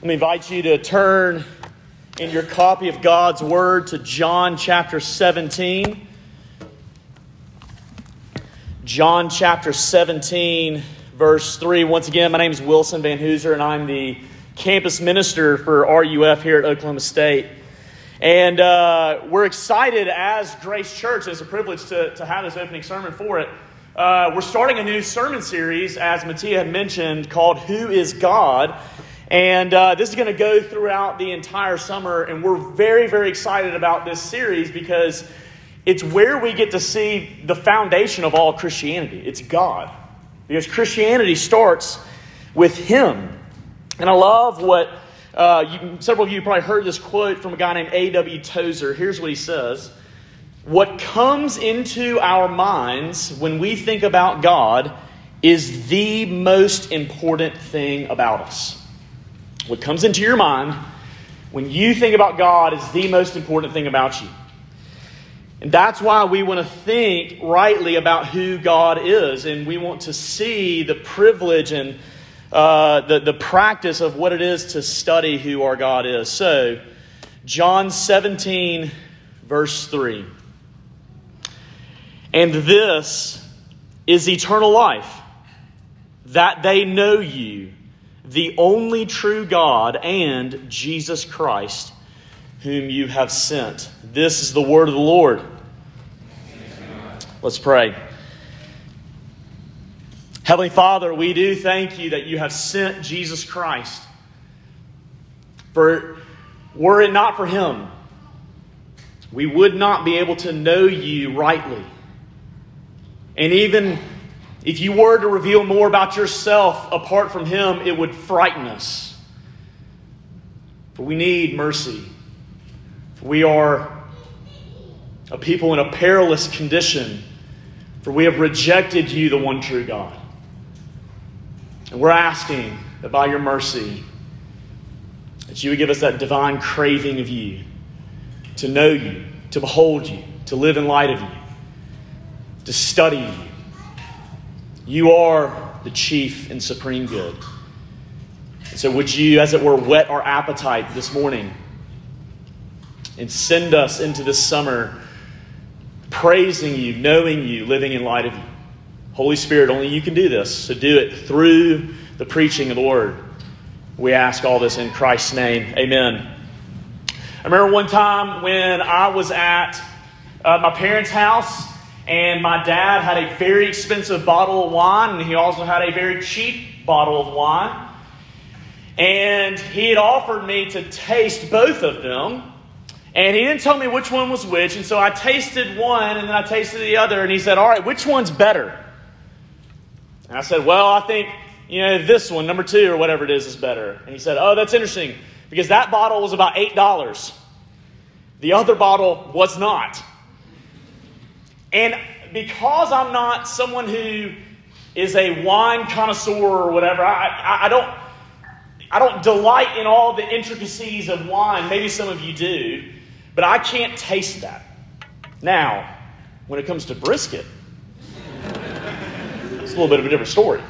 Let me invite you to turn in your copy of God's Word to John chapter 17. John chapter 17, verse 3. Once again, my name is Wilson Van Hooser, and I'm the campus minister for RUF here at Oklahoma State. And uh, we're excited as Grace Church, it's a privilege to, to have this opening sermon for it. Uh, we're starting a new sermon series, as Mattia had mentioned, called Who is God? And uh, this is going to go throughout the entire summer, and we're very, very excited about this series because it's where we get to see the foundation of all Christianity. It's God. Because Christianity starts with Him. And I love what uh, you, several of you probably heard this quote from a guy named A.W. Tozer. Here's what he says What comes into our minds when we think about God is the most important thing about us. What comes into your mind when you think about God is the most important thing about you. And that's why we want to think rightly about who God is. And we want to see the privilege and uh, the, the practice of what it is to study who our God is. So, John 17, verse 3. And this is eternal life, that they know you the only true God, and Jesus Christ, whom you have sent. This is the word of the Lord. Let's pray. Heavenly Father, we do thank you that you have sent Jesus Christ. For were it not for him, we would not be able to know you rightly. And even if you were to reveal more about yourself apart from Him, it would frighten us. For we need mercy. For we are a people in a perilous condition. For we have rejected you, the one true God. And we're asking that by your mercy, that you would give us that divine craving of you, to know you, to behold you, to live in light of you, to study you you are the chief and supreme good. And so, would you, as it were, whet our appetite this morning and send us into this summer praising you, knowing you, living in light of you? Holy Spirit, only you can do this. So, do it through the preaching of the word. We ask all this in Christ's name. Amen. I remember one time when I was at uh, my parents' house and my dad had a very expensive bottle of wine, and he also had a very cheap bottle of wine. And he had offered me to taste both of them. And he didn't tell me which one was which. And so I tasted one, and then I tasted the other. And he said, All right, which one's better? And I said, Well, I think, you know, this one, number two, or whatever it is, is better. And he said, Oh, that's interesting, because that bottle was about $8. The other bottle was not. And because I'm not someone who is a wine connoisseur or whatever, I, I, I, don't, I don't delight in all the intricacies of wine. Maybe some of you do, but I can't taste that. Now, when it comes to brisket, it's a little bit of a different story.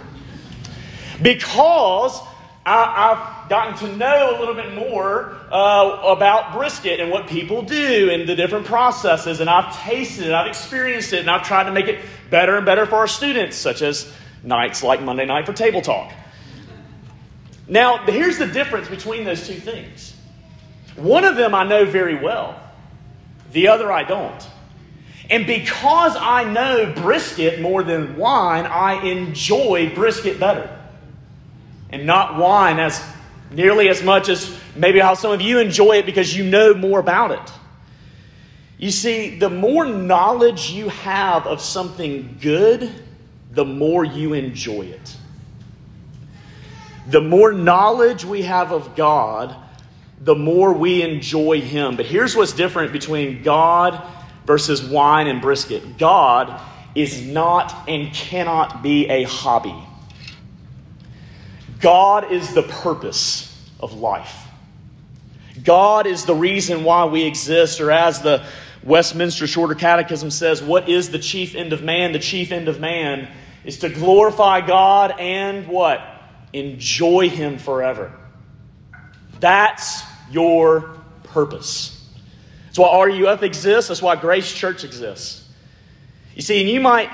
Because I, have gotten to know a little bit more uh, about brisket and what people do and the different processes. And I've tasted it, I've experienced it, and I've tried to make it better and better for our students, such as nights like Monday night for table talk. Now, here's the difference between those two things. One of them I know very well, the other I don't. And because I know brisket more than wine, I enjoy brisket better and not wine as nearly as much as maybe how some of you enjoy it because you know more about it. You see, the more knowledge you have of something good, the more you enjoy it. The more knowledge we have of God, the more we enjoy Him. But here's what's different between God versus wine and brisket God is not and cannot be a hobby. God is the purpose of life. God is the reason why we exist, or as the Westminster Shorter Catechism says, what is the chief end of man? The chief end of man is to glorify God and what? Enjoy Him forever. That's your purpose. That's why RUF exists. That's why Grace Church exists. You see, and you might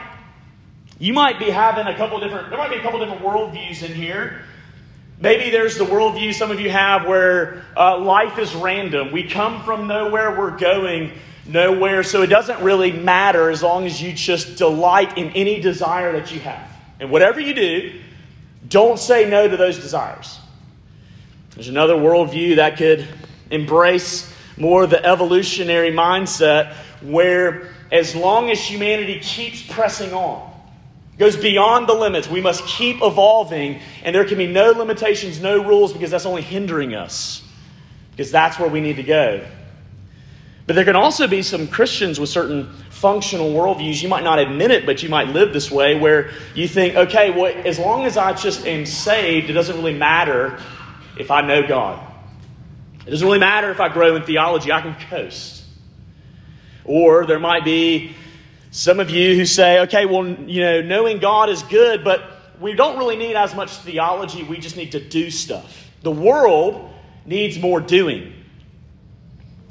you might be having a couple different there might be a couple different worldviews in here. Maybe there's the worldview some of you have where uh, life is random. We come from nowhere, we're going nowhere, so it doesn't really matter as long as you just delight in any desire that you have. And whatever you do, don't say no to those desires. There's another worldview that could embrace more the evolutionary mindset where as long as humanity keeps pressing on, goes beyond the limits, we must keep evolving, and there can be no limitations, no rules, because that's only hindering us, because that's where we need to go. But there can also be some Christians with certain functional worldviews. You might not admit it, but you might live this way where you think, okay, well, as long as I just am saved, it doesn't really matter if I know God. It doesn't really matter if I grow in theology, I can coast. Or there might be some of you who say, okay, well, you know, knowing God is good, but we don't really need as much theology, we just need to do stuff. The world needs more doing.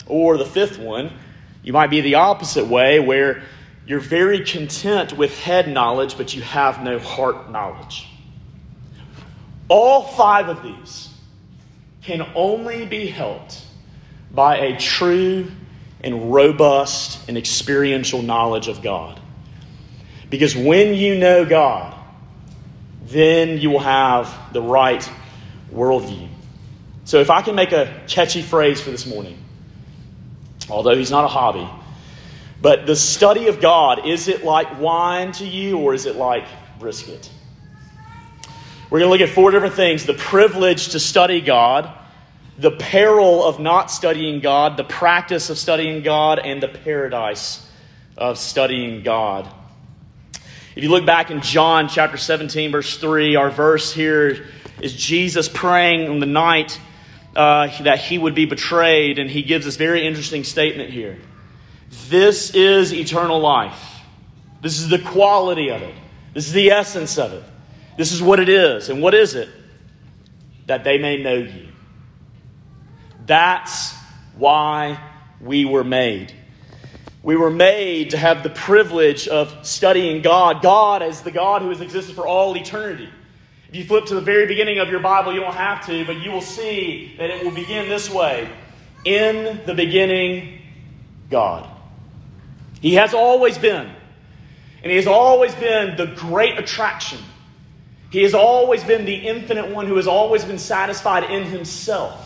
Or the fifth one, you might be the opposite way, where you're very content with head knowledge, but you have no heart knowledge. All five of these can only be helped by a true and robust and experiential knowledge of God. Because when you know God, then you will have the right worldview. So, if I can make a catchy phrase for this morning, although he's not a hobby. But the study of God, is it like wine to you or is it like brisket? We're going to look at four different things the privilege to study God, the peril of not studying God, the practice of studying God, and the paradise of studying God. If you look back in John chapter 17, verse 3, our verse here is Jesus praying on the night uh, that he would be betrayed, and he gives this very interesting statement here. This is eternal life. This is the quality of it. This is the essence of it. This is what it is. And what is it? That they may know you. That's why we were made. We were made to have the privilege of studying God. God as the God who has existed for all eternity. If you flip to the very beginning of your Bible, you don't have to, but you will see that it will begin this way In the beginning, God. He has always been. And He has always been the great attraction. He has always been the infinite one who has always been satisfied in Himself.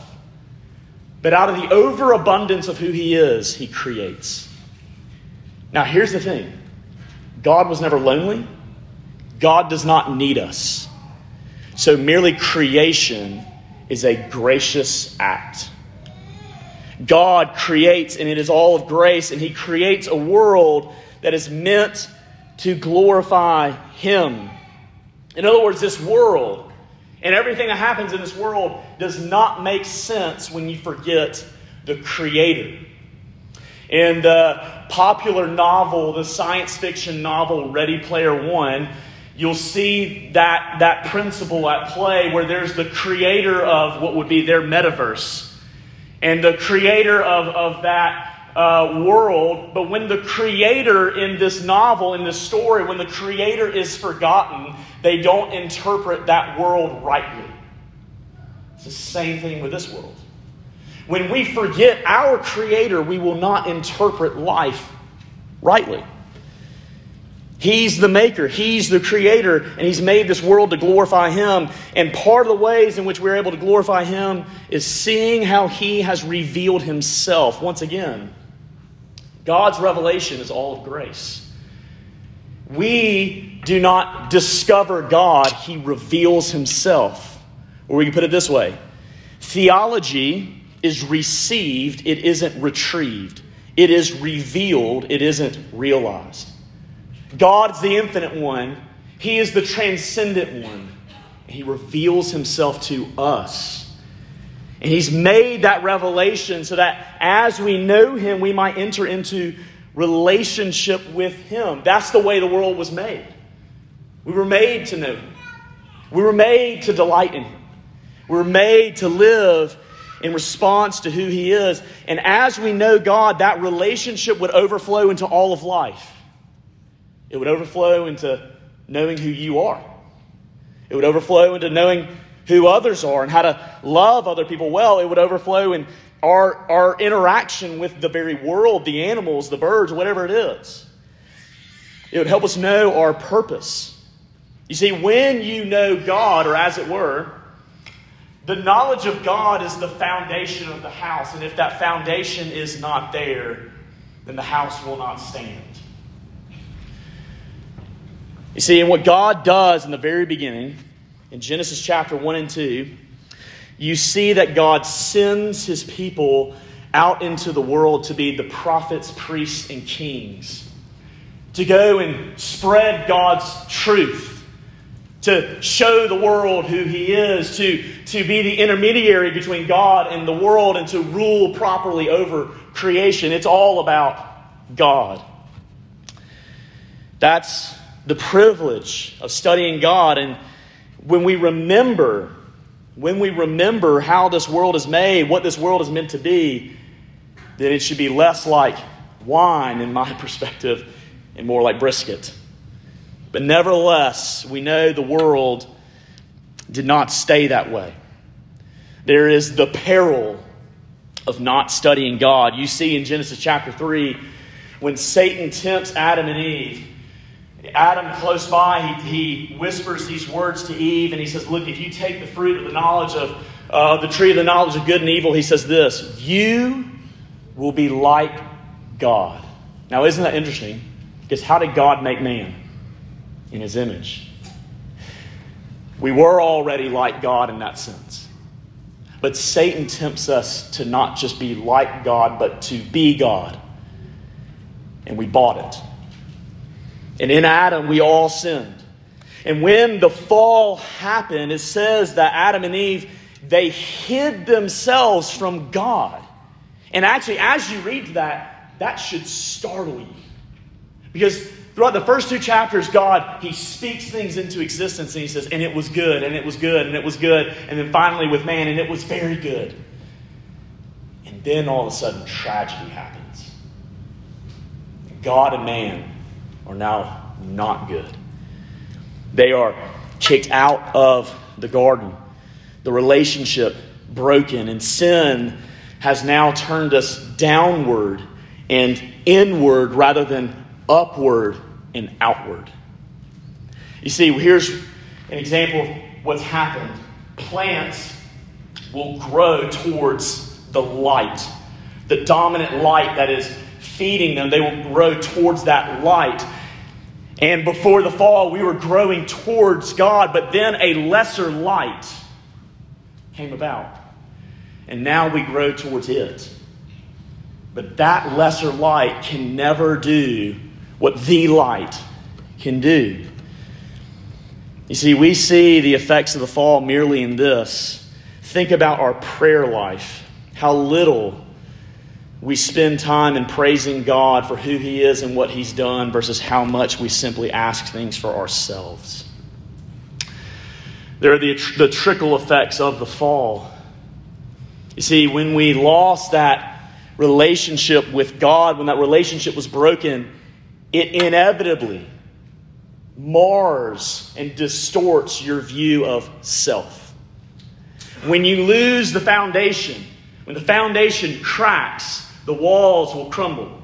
But out of the overabundance of who He is, He creates. Now, here's the thing God was never lonely, God does not need us. So merely creation is a gracious act. God creates, and it is all of grace, and He creates a world that is meant to glorify Him. In other words, this world and everything that happens in this world does not make sense when you forget the Creator. In the uh, popular novel, the science fiction novel Ready Player One, you'll see that, that principle at play where there's the creator of what would be their metaverse and the creator of, of that uh, world. But when the creator in this novel, in this story, when the creator is forgotten, they don't interpret that world rightly. It's the same thing with this world. When we forget our creator, we will not interpret life rightly. He's the maker, He's the creator, and He's made this world to glorify Him. And part of the ways in which we're able to glorify Him is seeing how He has revealed Himself. Once again, God's revelation is all of grace. We do not discover God, He reveals Himself. Or we can put it this way theology is received, it isn't retrieved. It is revealed, it isn't realized. God's the infinite one, He is the transcendent one. He reveals Himself to us. And He's made that revelation so that as we know Him, we might enter into relationship with Him. That's the way the world was made. We were made to know Him, we were made to delight in Him, we were made to live in response to who He is. And as we know God, that relationship would overflow into all of life. It would overflow into knowing who you are, it would overflow into knowing who others are and how to love other people well. It would overflow in our, our interaction with the very world, the animals, the birds, whatever it is. It would help us know our purpose. You see, when you know God, or as it were, the knowledge of God is the foundation of the house. And if that foundation is not there, then the house will not stand. You see, and what God does in the very beginning, in Genesis chapter 1 and 2, you see that God sends his people out into the world to be the prophets, priests, and kings, to go and spread God's truth to show the world who he is, to, to be the intermediary between God and the world, and to rule properly over creation. It's all about God. That's the privilege of studying God. And when we remember, when we remember how this world is made, what this world is meant to be, then it should be less like wine, in my perspective, and more like brisket. But nevertheless, we know the world did not stay that way. There is the peril of not studying God. You see in Genesis chapter 3, when Satan tempts Adam and Eve, Adam, close by, he, he whispers these words to Eve, and he says, Look, if you take the fruit of the knowledge of uh, the tree of the knowledge of good and evil, he says this You will be like God. Now, isn't that interesting? Because how did God make man? in his image. We were already like God in that sense. But Satan tempts us to not just be like God, but to be God. And we bought it. And in Adam, we all sinned. And when the fall happened, it says that Adam and Eve, they hid themselves from God. And actually, as you read that, that should startle you. Because Throughout the first two chapters, God, He speaks things into existence and He says, and it was good, and it was good, and it was good. And then finally with man, and it was very good. And then all of a sudden, tragedy happens. God and man are now not good. They are kicked out of the garden, the relationship broken, and sin has now turned us downward and inward rather than upward and outward. You see, here's an example of what's happened. Plants will grow towards the light, the dominant light that is feeding them. They will grow towards that light. And before the fall, we were growing towards God, but then a lesser light came about. And now we grow towards it. But that lesser light can never do what the light can do. You see, we see the effects of the fall merely in this. Think about our prayer life, how little we spend time in praising God for who He is and what He's done versus how much we simply ask things for ourselves. There are the, the trickle effects of the fall. You see, when we lost that relationship with God, when that relationship was broken, it inevitably mars and distorts your view of self. When you lose the foundation, when the foundation cracks, the walls will crumble.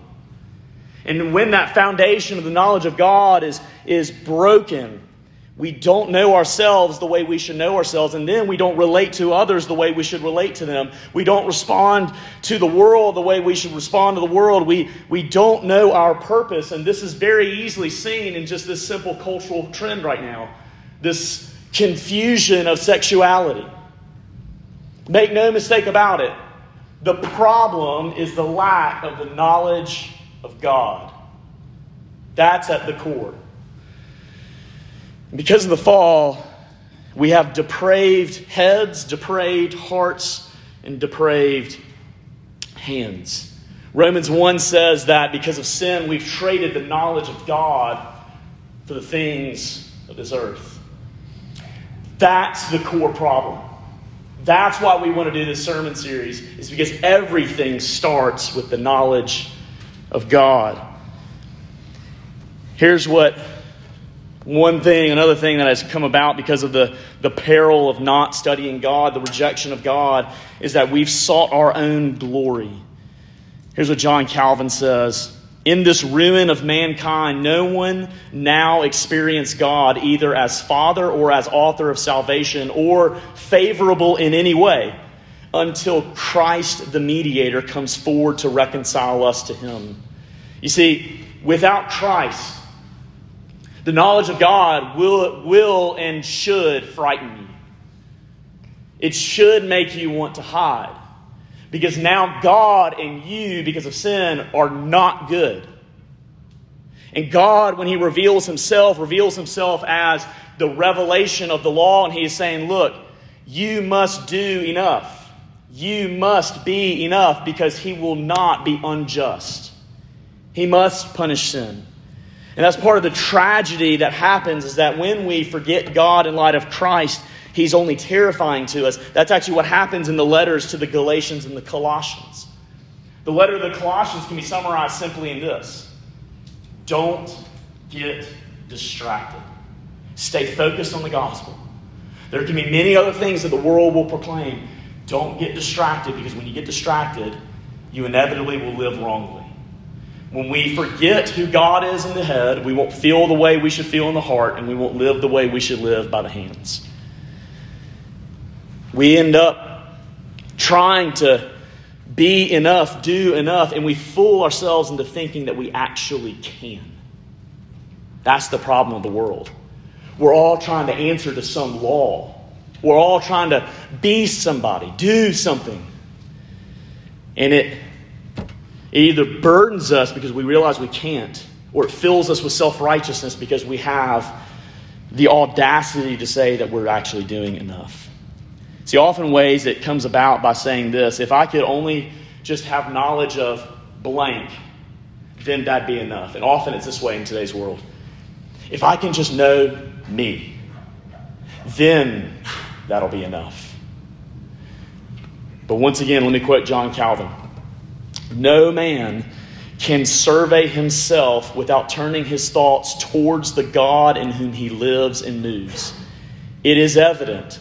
And when that foundation of the knowledge of God is, is broken, we don't know ourselves the way we should know ourselves, and then we don't relate to others the way we should relate to them. We don't respond to the world the way we should respond to the world. We, we don't know our purpose, and this is very easily seen in just this simple cultural trend right now this confusion of sexuality. Make no mistake about it, the problem is the lack of the knowledge of God. That's at the core. Because of the fall, we have depraved heads, depraved hearts, and depraved hands. Romans 1 says that because of sin, we've traded the knowledge of God for the things of this earth. That's the core problem. That's why we want to do this sermon series, is because everything starts with the knowledge of God. Here's what one thing, another thing that has come about because of the, the peril of not studying God, the rejection of God, is that we've sought our own glory. Here's what John Calvin says In this ruin of mankind, no one now experienced God either as Father or as author of salvation or favorable in any way until Christ the mediator comes forward to reconcile us to Him. You see, without Christ, the knowledge of God will, will and should frighten you. It should make you want to hide. Because now God and you, because of sin, are not good. And God, when He reveals Himself, reveals Himself as the revelation of the law, and He is saying, Look, you must do enough. You must be enough because He will not be unjust. He must punish sin. And that's part of the tragedy that happens is that when we forget God in light of Christ, He's only terrifying to us. That's actually what happens in the letters to the Galatians and the Colossians. The letter to the Colossians can be summarized simply in this Don't get distracted. Stay focused on the gospel. There can be many other things that the world will proclaim. Don't get distracted because when you get distracted, you inevitably will live wrongly. When we forget who God is in the head, we won't feel the way we should feel in the heart, and we won't live the way we should live by the hands. We end up trying to be enough, do enough, and we fool ourselves into thinking that we actually can. That's the problem of the world. We're all trying to answer to some law. We're all trying to be somebody, do something. And it it either burdens us because we realize we can't, or it fills us with self righteousness because we have the audacity to say that we're actually doing enough. See, often ways it comes about by saying this if I could only just have knowledge of blank, then that'd be enough. And often it's this way in today's world. If I can just know me, then that'll be enough. But once again, let me quote John Calvin. No man can survey himself without turning his thoughts towards the God in whom he lives and moves. It is evident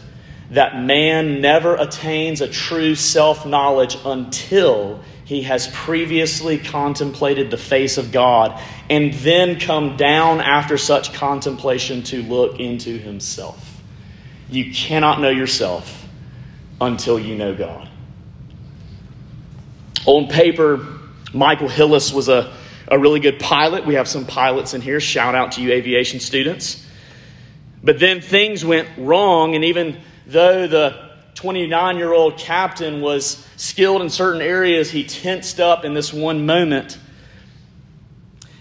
that man never attains a true self knowledge until he has previously contemplated the face of God and then come down after such contemplation to look into himself. You cannot know yourself until you know God. On paper, Michael Hillis was a, a really good pilot. We have some pilots in here. Shout out to you, aviation students. But then things went wrong, and even though the 29 year old captain was skilled in certain areas, he tensed up in this one moment.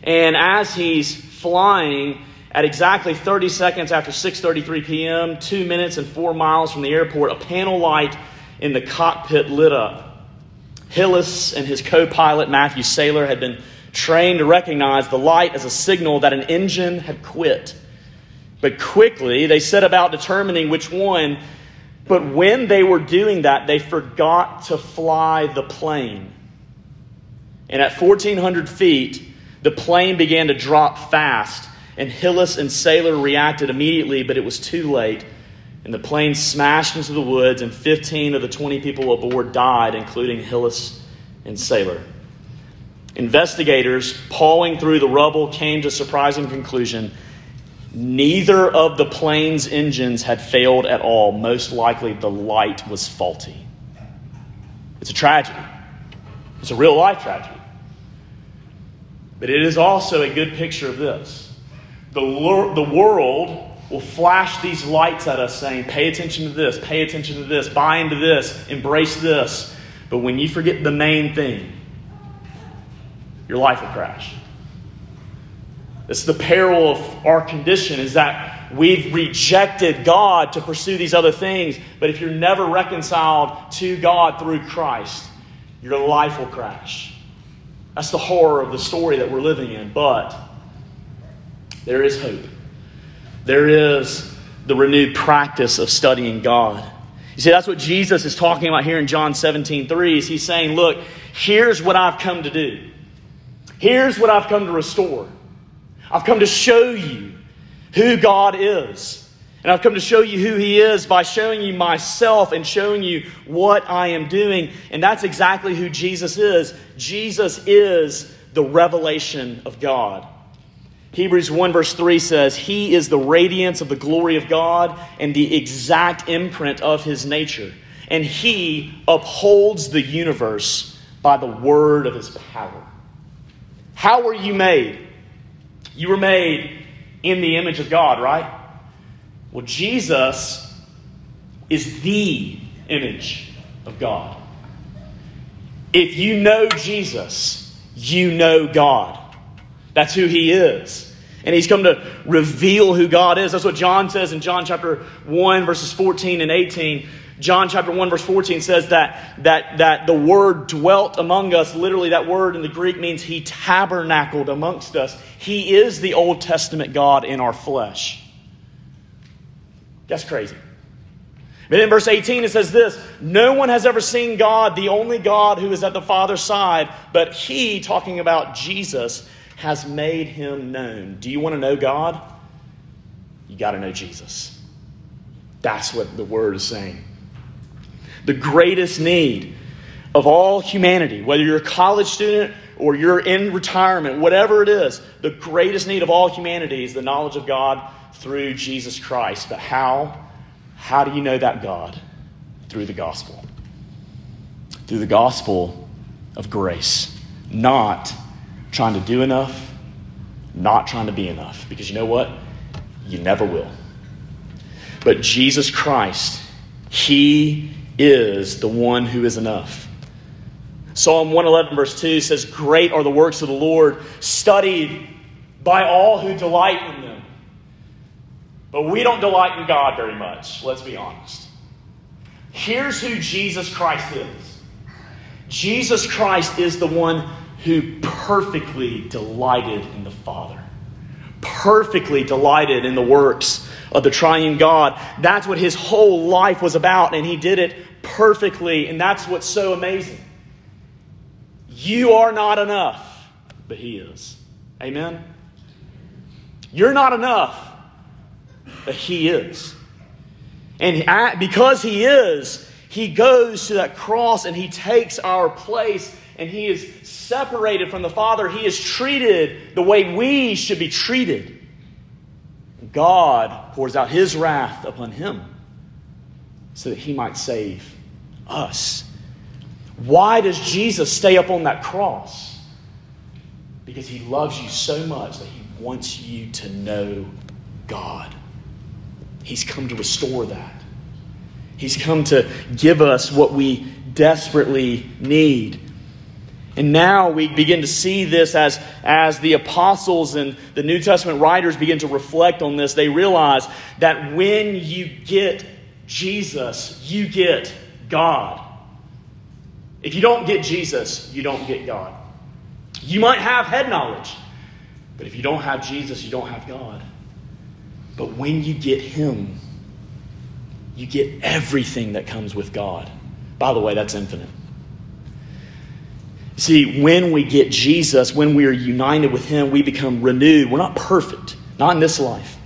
And as he's flying at exactly 30 seconds after 6:33 p.m., 2 minutes and 4 miles from the airport, a panel light in the cockpit lit up. Hillis and his co pilot, Matthew Saylor, had been trained to recognize the light as a signal that an engine had quit. But quickly, they set about determining which one. But when they were doing that, they forgot to fly the plane. And at 1,400 feet, the plane began to drop fast, and Hillis and Saylor reacted immediately, but it was too late and the plane smashed into the woods, and 15 of the 20 people aboard died, including Hillis and Saylor. Investigators, pawing through the rubble, came to a surprising conclusion. Neither of the plane's engines had failed at all. Most likely, the light was faulty. It's a tragedy. It's a real life tragedy. But it is also a good picture of this. The, the world will flash these lights at us saying, pay attention to this, pay attention to this, buy into this, embrace this. But when you forget the main thing, your life will crash. It's the peril of our condition is that we've rejected God to pursue these other things. But if you're never reconciled to God through Christ, your life will crash. That's the horror of the story that we're living in. But there is hope there is the renewed practice of studying God. You see, that's what Jesus is talking about here in John 17 3. Is he's saying, Look, here's what I've come to do. Here's what I've come to restore. I've come to show you who God is. And I've come to show you who He is by showing you myself and showing you what I am doing. And that's exactly who Jesus is. Jesus is the revelation of God. Hebrews 1 verse 3 says, He is the radiance of the glory of God and the exact imprint of His nature. And He upholds the universe by the word of His power. How were you made? You were made in the image of God, right? Well, Jesus is the image of God. If you know Jesus, you know God. That's who He is. And He's come to reveal who God is. That's what John says in John chapter 1, verses 14 and 18. John chapter 1, verse 14 says that, that, that the word dwelt among us. Literally, that word in the Greek means he tabernacled amongst us. He is the Old Testament God in our flesh. That's crazy. But in verse 18, it says this No one has ever seen God, the only God who is at the Father's side, but He, talking about Jesus, has made Him known. Do you want to know God? You got to know Jesus. That's what the Word is saying. The greatest need of all humanity, whether you're a college student or you're in retirement, whatever it is, the greatest need of all humanity is the knowledge of God through Jesus Christ. But how? How do you know that God? Through the gospel. Through the gospel of grace. Not trying to do enough, not trying to be enough. Because you know what? You never will. But Jesus Christ, He is the one who is enough. Psalm 111, verse 2 says, Great are the works of the Lord, studied by all who delight in them. But we don't delight in God very much, let's be honest. Here's who Jesus Christ is Jesus Christ is the one who perfectly delighted in the Father, perfectly delighted in the works of the triune God. That's what his whole life was about, and he did it perfectly, and that's what's so amazing. You are not enough, but he is. Amen? You're not enough but He is. And because He is, He goes to that cross and He takes our place and He is separated from the Father. He is treated the way we should be treated. God pours out His wrath upon Him so that He might save us. Why does Jesus stay up on that cross? Because He loves you so much that He wants you to know God. He's come to restore that. He's come to give us what we desperately need. And now we begin to see this as, as the apostles and the New Testament writers begin to reflect on this. They realize that when you get Jesus, you get God. If you don't get Jesus, you don't get God. You might have head knowledge, but if you don't have Jesus, you don't have God. But when you get Him, you get everything that comes with God. By the way, that's infinite. See, when we get Jesus, when we are united with Him, we become renewed. We're not perfect, not in this life.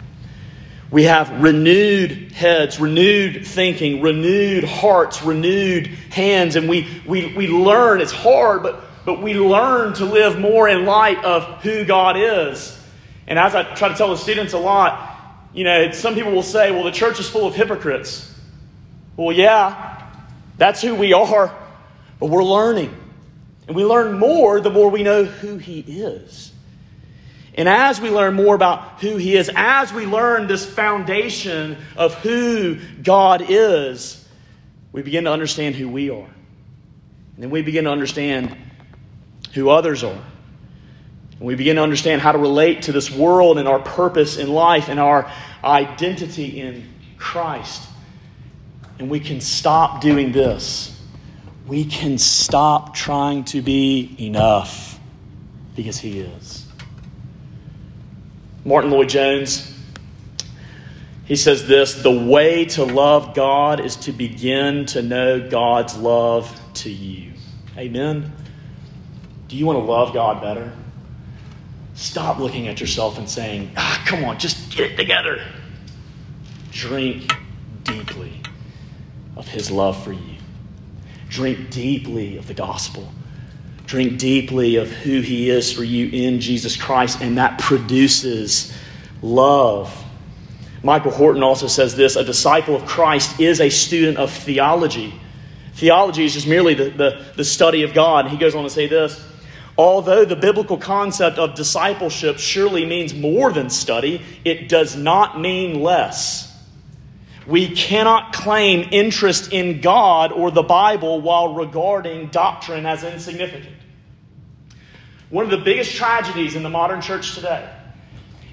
We have renewed heads, renewed thinking, renewed hearts, renewed hands, and we, we, we learn. It's hard, but, but we learn to live more in light of who God is. And as I try to tell the students a lot, you know, some people will say, well, the church is full of hypocrites. Well, yeah, that's who we are, but we're learning. And we learn more the more we know who He is. And as we learn more about who He is, as we learn this foundation of who God is, we begin to understand who we are. And then we begin to understand who others are. And we begin to understand how to relate to this world and our purpose in life and our identity in Christ. And we can stop doing this. We can stop trying to be enough because He is. Martyn Lloyd-Jones, He says this the way to love God is to begin to know God's love to you. Amen. Do you want to love God better? Stop looking at yourself and saying, ah, come on, just get it together. Drink deeply of His love for you. Drink deeply of the gospel. Drink deeply of who He is for you in Jesus Christ, and that produces love Michael Horton also says this a disciple of Christ is a student of theology. Theology is just merely the, the, the, study of God. He goes on to say this Although the biblical concept of discipleship surely means more than study, it does not mean less. We cannot claim interest in God or the Bible while regarding doctrine as insignificant. One of the biggest tragedies in the modern church today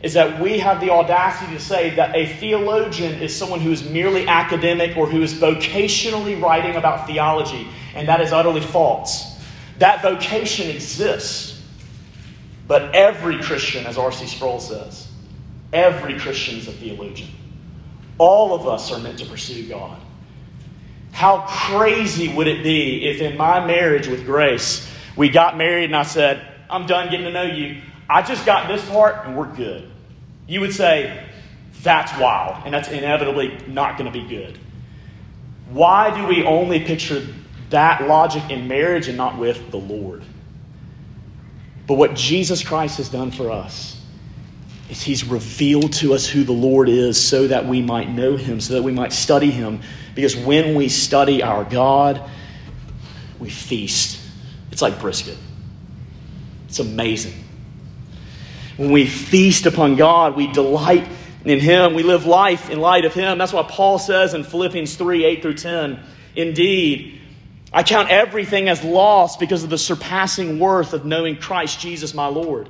is that we have the audacity to say that a theologian is someone who is merely academic or who is vocationally writing about theology, and that is utterly false. That vocation exists, but every Christian, as R.C. Sproul says, every Christian is a theologian. All of us are meant to pursue God. How crazy would it be if in my marriage with Grace, we got married and I said, I'm done getting to know you. I just got this part and we're good. You would say, that's wild, and that's inevitably not going to be good. Why do we only picture that logic in marriage and not with the Lord? But what Jesus Christ has done for us He's revealed to us who the Lord is so that we might know Him, so that we might study Him. Because when we study our God, we feast. It's like brisket, it's amazing. When we feast upon God, we delight in Him. We live life in light of Him. That's what Paul says in Philippians 3 8 through 10. Indeed, I count everything as loss because of the surpassing worth of knowing Christ Jesus my Lord.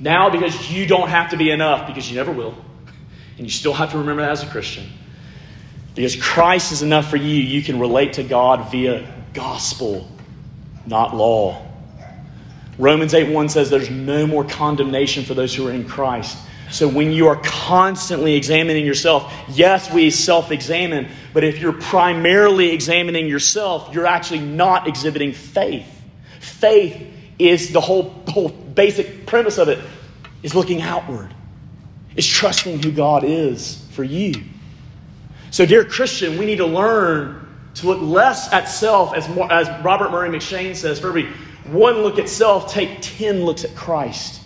now because you don't have to be enough, because you never will, and you still have to remember that as a Christian, because Christ is enough for you, you can relate to God via gospel, not law. Romans 8 1 says there's no more condemnation for those who are in Christ. So when you are constantly examining yourself, yes, we self examine, but if you're primarily examining yourself, you're actually not exhibiting faith. Faith is the whole, whole basic premise of it is looking outward, is trusting who God is for you. So, dear Christian, we need to learn to look less at self, as, more, as Robert Murray M'Cheyne says, for every one look at self, take 10 looks at Christ.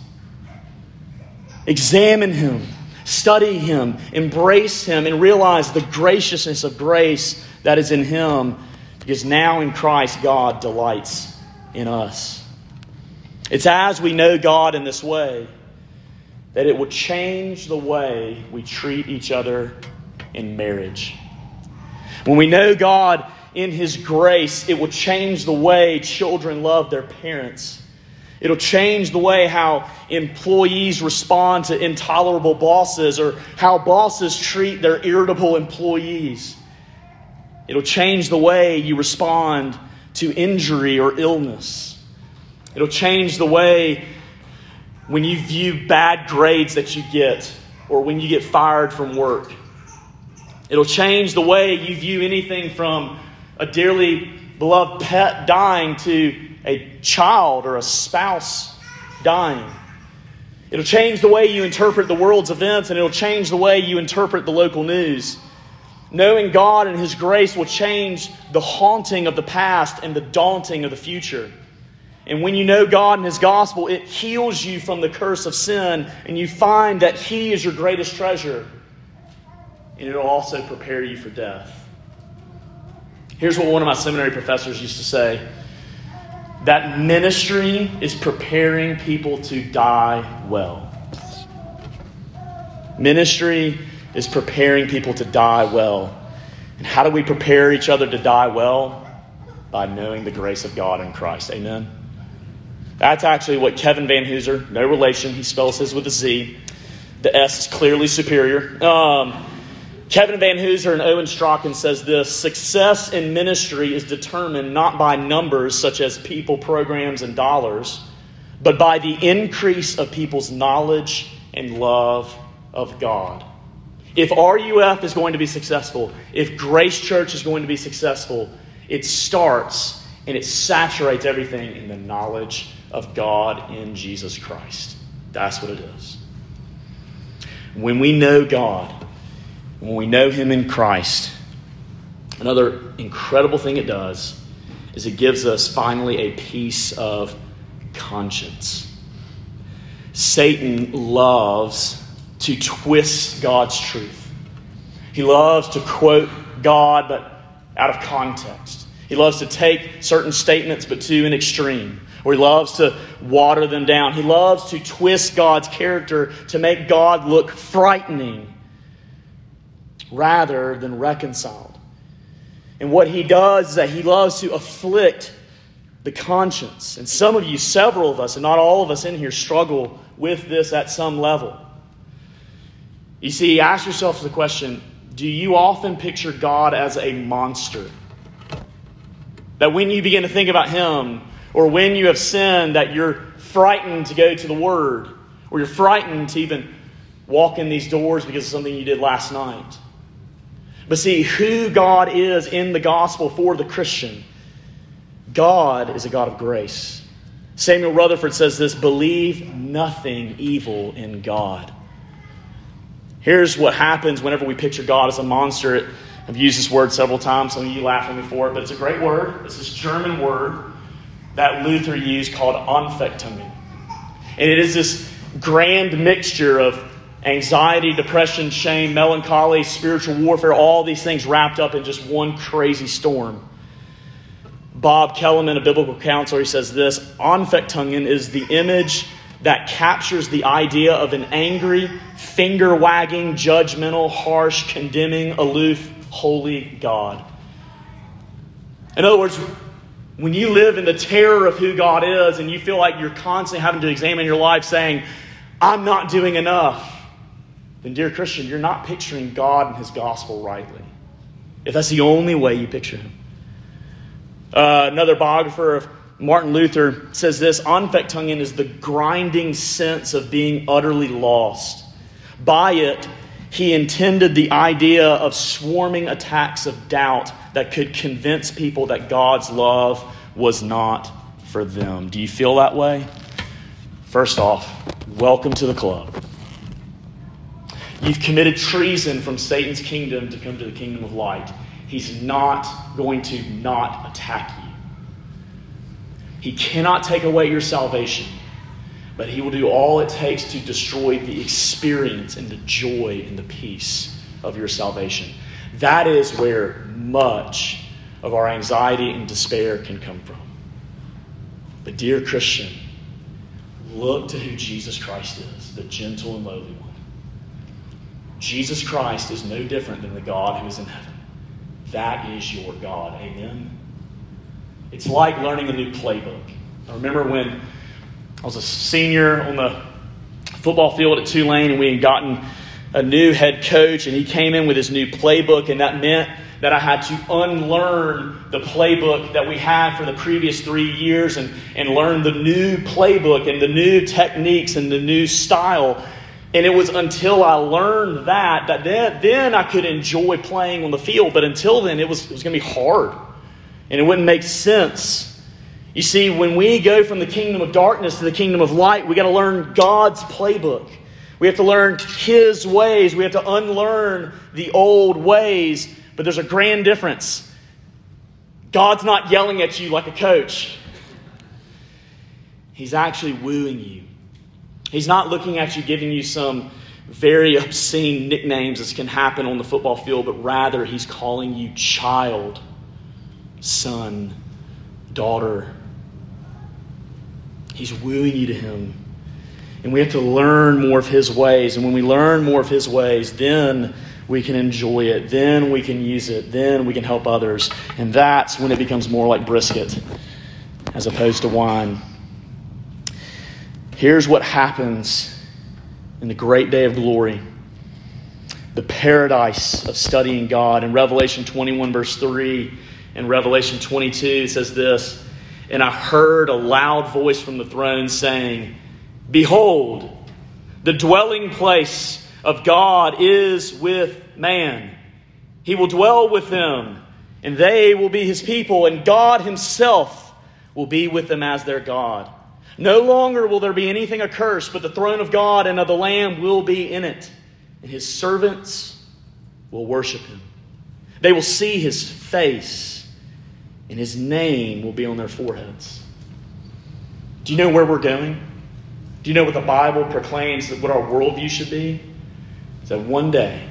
Examine him, study him, embrace him, and realize the graciousness of grace that is in him, because now in Christ, God delights in us. It's as we know God in this way that it will change the way we treat each other in marriage. When we know God in His grace, it will change the way children love their parents. It'll change the way how employees respond to intolerable bosses or how bosses treat their irritable employees. It'll change the way you respond to injury or illness. It'll change the way when you view bad grades that you get or when you get fired from work. It'll change the way you view anything from a dearly beloved pet dying to a child or a spouse dying. It'll change the way you interpret the world's events, and it'll change the way you interpret the local news. Knowing God and His grace will change the haunting of the past and the daunting of the future. And when you know God and His gospel, it heals you from the curse of sin, and you find that He is your greatest treasure. And it'll also prepare you for death. Here's what one of my seminary professors used to say that ministry is preparing people to die well. Ministry is preparing people to die well. And how do we prepare each other to die well? By knowing the grace of God in Christ. Amen. That's actually what Kevin Vanhoozer, no relation, he spells his with a Z. The S is clearly superior. Um, Kevin Vanhoozer and Owen Strachan says this success in ministry is determined not by numbers such as people, programs, and dollars, but by the increase of people's knowledge and love of God. If RUF is going to be successful, if Grace Church is going to be successful, it starts and it saturates everything in the knowledge of God in Jesus Christ. That's what it is. When we know God, when we know Him in Christ, another incredible thing it does is it gives us finally a peace of conscience. Satan loves to twist God's truth. He loves to quote God, but out of context. He loves to take certain statements, but to an extreme. Or he loves to water them down. He loves to twist God's character to make God look frightening rather than reconciled. And what he does is that he loves to afflict the conscience. And some of you, several of us, and not all of us in here, struggle with this at some level. You see, ask yourself the question do you often picture God as a monster? That when you begin to think about Him, or when you have sinned, that you're frightened to go to the Word, or you're frightened to even walk in these doors because of something you did last night. But see, who God is in the gospel for the Christian, God is a God of grace. Samuel Rutherford says this believe nothing evil in God. Here's what happens whenever we picture God as a monster. I've used this word several times. Some of you laugh at me for it, but it's a great word. It's this German word that Luther used called Anfechtung. And it is this grand mixture of anxiety, depression, shame, melancholy, spiritual warfare, all these things wrapped up in just one crazy storm. Bob Kellemen, a biblical counselor, he says this Anfechtungen is the image that captures the idea of an angry, finger wagging, judgmental, harsh, condemning, aloof, holy God. In other words, when you live in the terror of who God is and you feel like you're constantly having to examine your life saying, I'm not doing enough, then, dear Christian, you're not picturing God and His gospel rightly. If that's the only way you picture Him. Uh, another biographer of Martin Luther says this Anfechtungen is the grinding sense of being utterly lost. By it, he intended the idea of swarming attacks of doubt that could convince people that God's love was not for them. Do you feel that way? First off, welcome to the club. You've committed treason from Satan's kingdom to come to the kingdom of light. He's not going to not attack you. He cannot take away your salvation, but he will do all it takes to destroy the experience and the joy and the peace of your salvation. That is where much of our anxiety and despair can come from. But, dear Christian, look to who Jesus Christ is, the gentle and lowly one. Jesus Christ is no different than the God who is in heaven. That is your God. Amen. It's like learning a new playbook. I remember when I was a senior on the football field at Tulane and we had gotten a new head coach and he came in with his new playbook and that meant that I had to unlearn the playbook that we had for the previous three years and, and learn the new playbook and the new techniques and the new style and it was until I learned that that then, then I could enjoy playing on the field. But until then, it was, it was going to be hard. And it wouldn't make sense. You see, when we go from the kingdom of darkness to the kingdom of light, we got to learn God's playbook. We have to learn His ways. We have to unlearn the old ways. But there's a grand difference. God's not yelling at you like a coach, He's actually wooing you. He's not looking at you giving you some very obscene nicknames as can happen on the football field, but rather he's calling you child, son, daughter. He's wooing you to him. And we have to learn more of his ways. And when we learn more of his ways, then we can enjoy it. Then we can use it. Then we can help others. And that's when it becomes more like brisket as opposed to wine. Here's what happens in the great day of glory the paradise of studying God. In Revelation 21, verse 3, and Revelation 22, it says this And I heard a loud voice from the throne saying, Behold, the dwelling place of God is with man. He will dwell with them, and they will be his people, and God himself will be with them as their God. No longer will there be anything accursed, but the throne of God and of the Lamb will be in it, and his servants will worship him. They will see his face, and his name will be on their foreheads. Do you know where we're going? Do you know what the Bible proclaims that what our worldview should be? Is that one day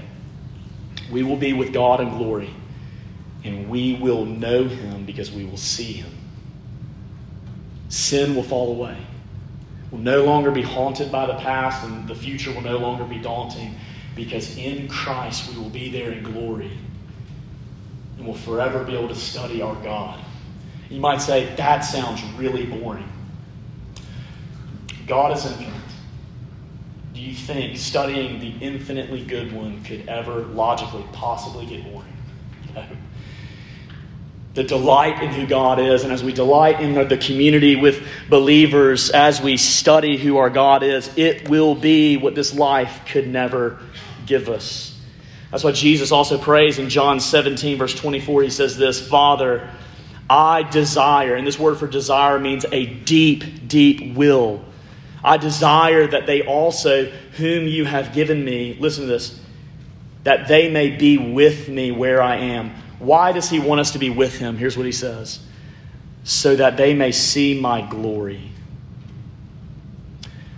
we will be with God in glory, and we will know him because we will see him. Sin will fall away. We'll no longer be haunted by the past, and the future will no longer be daunting because in Christ we will be there in glory and will forever be able to study our God. You might say, that sounds really boring. God is infinite. Do you think studying the infinitely good one could ever logically possibly get boring? The delight in who God is, and as we delight in the community with believers, as we study who our God is, it will be what this life could never give us. That's why Jesus also prays in John 17, verse 24. He says this Father, I desire, and this word for desire means a deep, deep will. I desire that they also, whom you have given me, listen to this, that they may be with me where I am why does he want us to be with him? Here's what he says so that they may see my glory.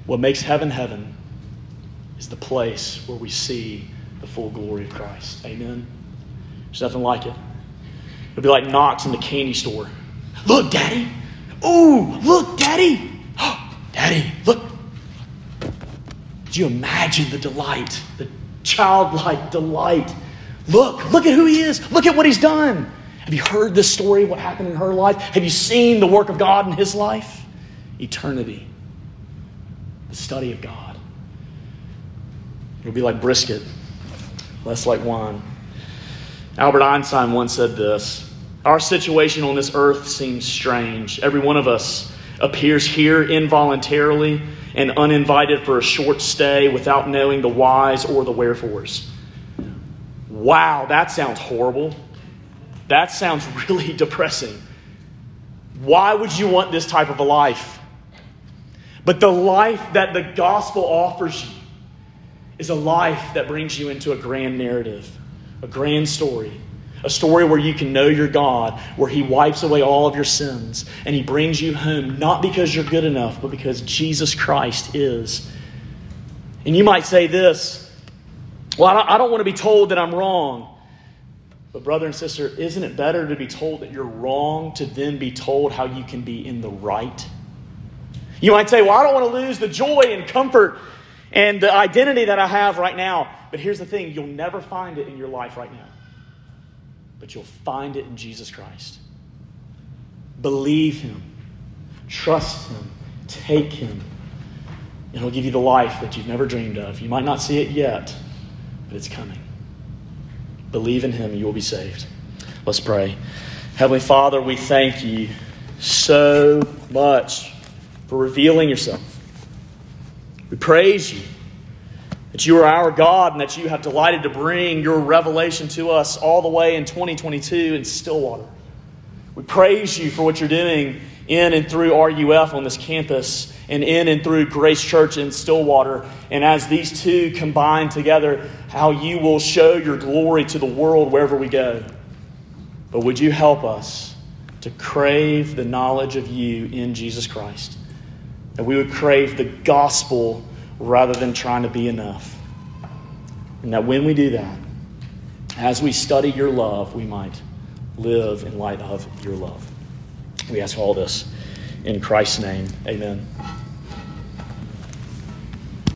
What makes heaven heaven is the place where we see full glory of Christ. Amen. There's nothing like it. It'll be like Knox in the candy store. Look, Daddy. Oh, look, Daddy. Daddy, look. Could you imagine the delight, the childlike delight Look, look at who he is. Look at what he's done. Have you heard this story, of what happened in her life? Have you seen the work of God in his life? Eternity, the study of God. It'll be like brisket, less like wine. Albert Einstein once said this Our situation on this earth seems strange. Every one of us appears here involuntarily and uninvited for a short stay without knowing the whys or the wherefores. Wow, that sounds horrible. That sounds really depressing. Why would you want this type of a life? But the life that the gospel offers you is a life that brings you into a grand narrative, a grand story, a story where you can know your God, where He wipes away all of your sins, and He brings you home not because you're good enough, but because Jesus Christ is. And you might say this well, I don't, want to be told that I'm wrong. But, brother and sister, isn't it better to be told that you're wrong to then be told how you can be in the right? You might say, Well, I don't want to lose the joy and comfort and the identity that I have right now. But here's the thing you'll never find it in your life right now, but you'll find it in Jesus Christ. Believe Him, trust Him, take Him, and He'll give you the life that you've never dreamed of. You might not see it yet but it's coming. Believe in Him, you will be saved. Let's pray. Heavenly Father, we thank you so much for revealing yourself. We praise you that you are our God and that you have delighted to bring your revelation to us all the way in 2022 in Stillwater. We praise you for what you're doing in and through RUF on this campus and in and through Grace Church in Stillwater. And as these two combine together, how you will show your glory to the world wherever we go. But would you help us to crave the knowledge of you in Jesus Christ? That we would crave the gospel rather than trying to be enough. And that when we do that, as we study your love, we might live in light of your love. We ask all this in Christ's name. Amen.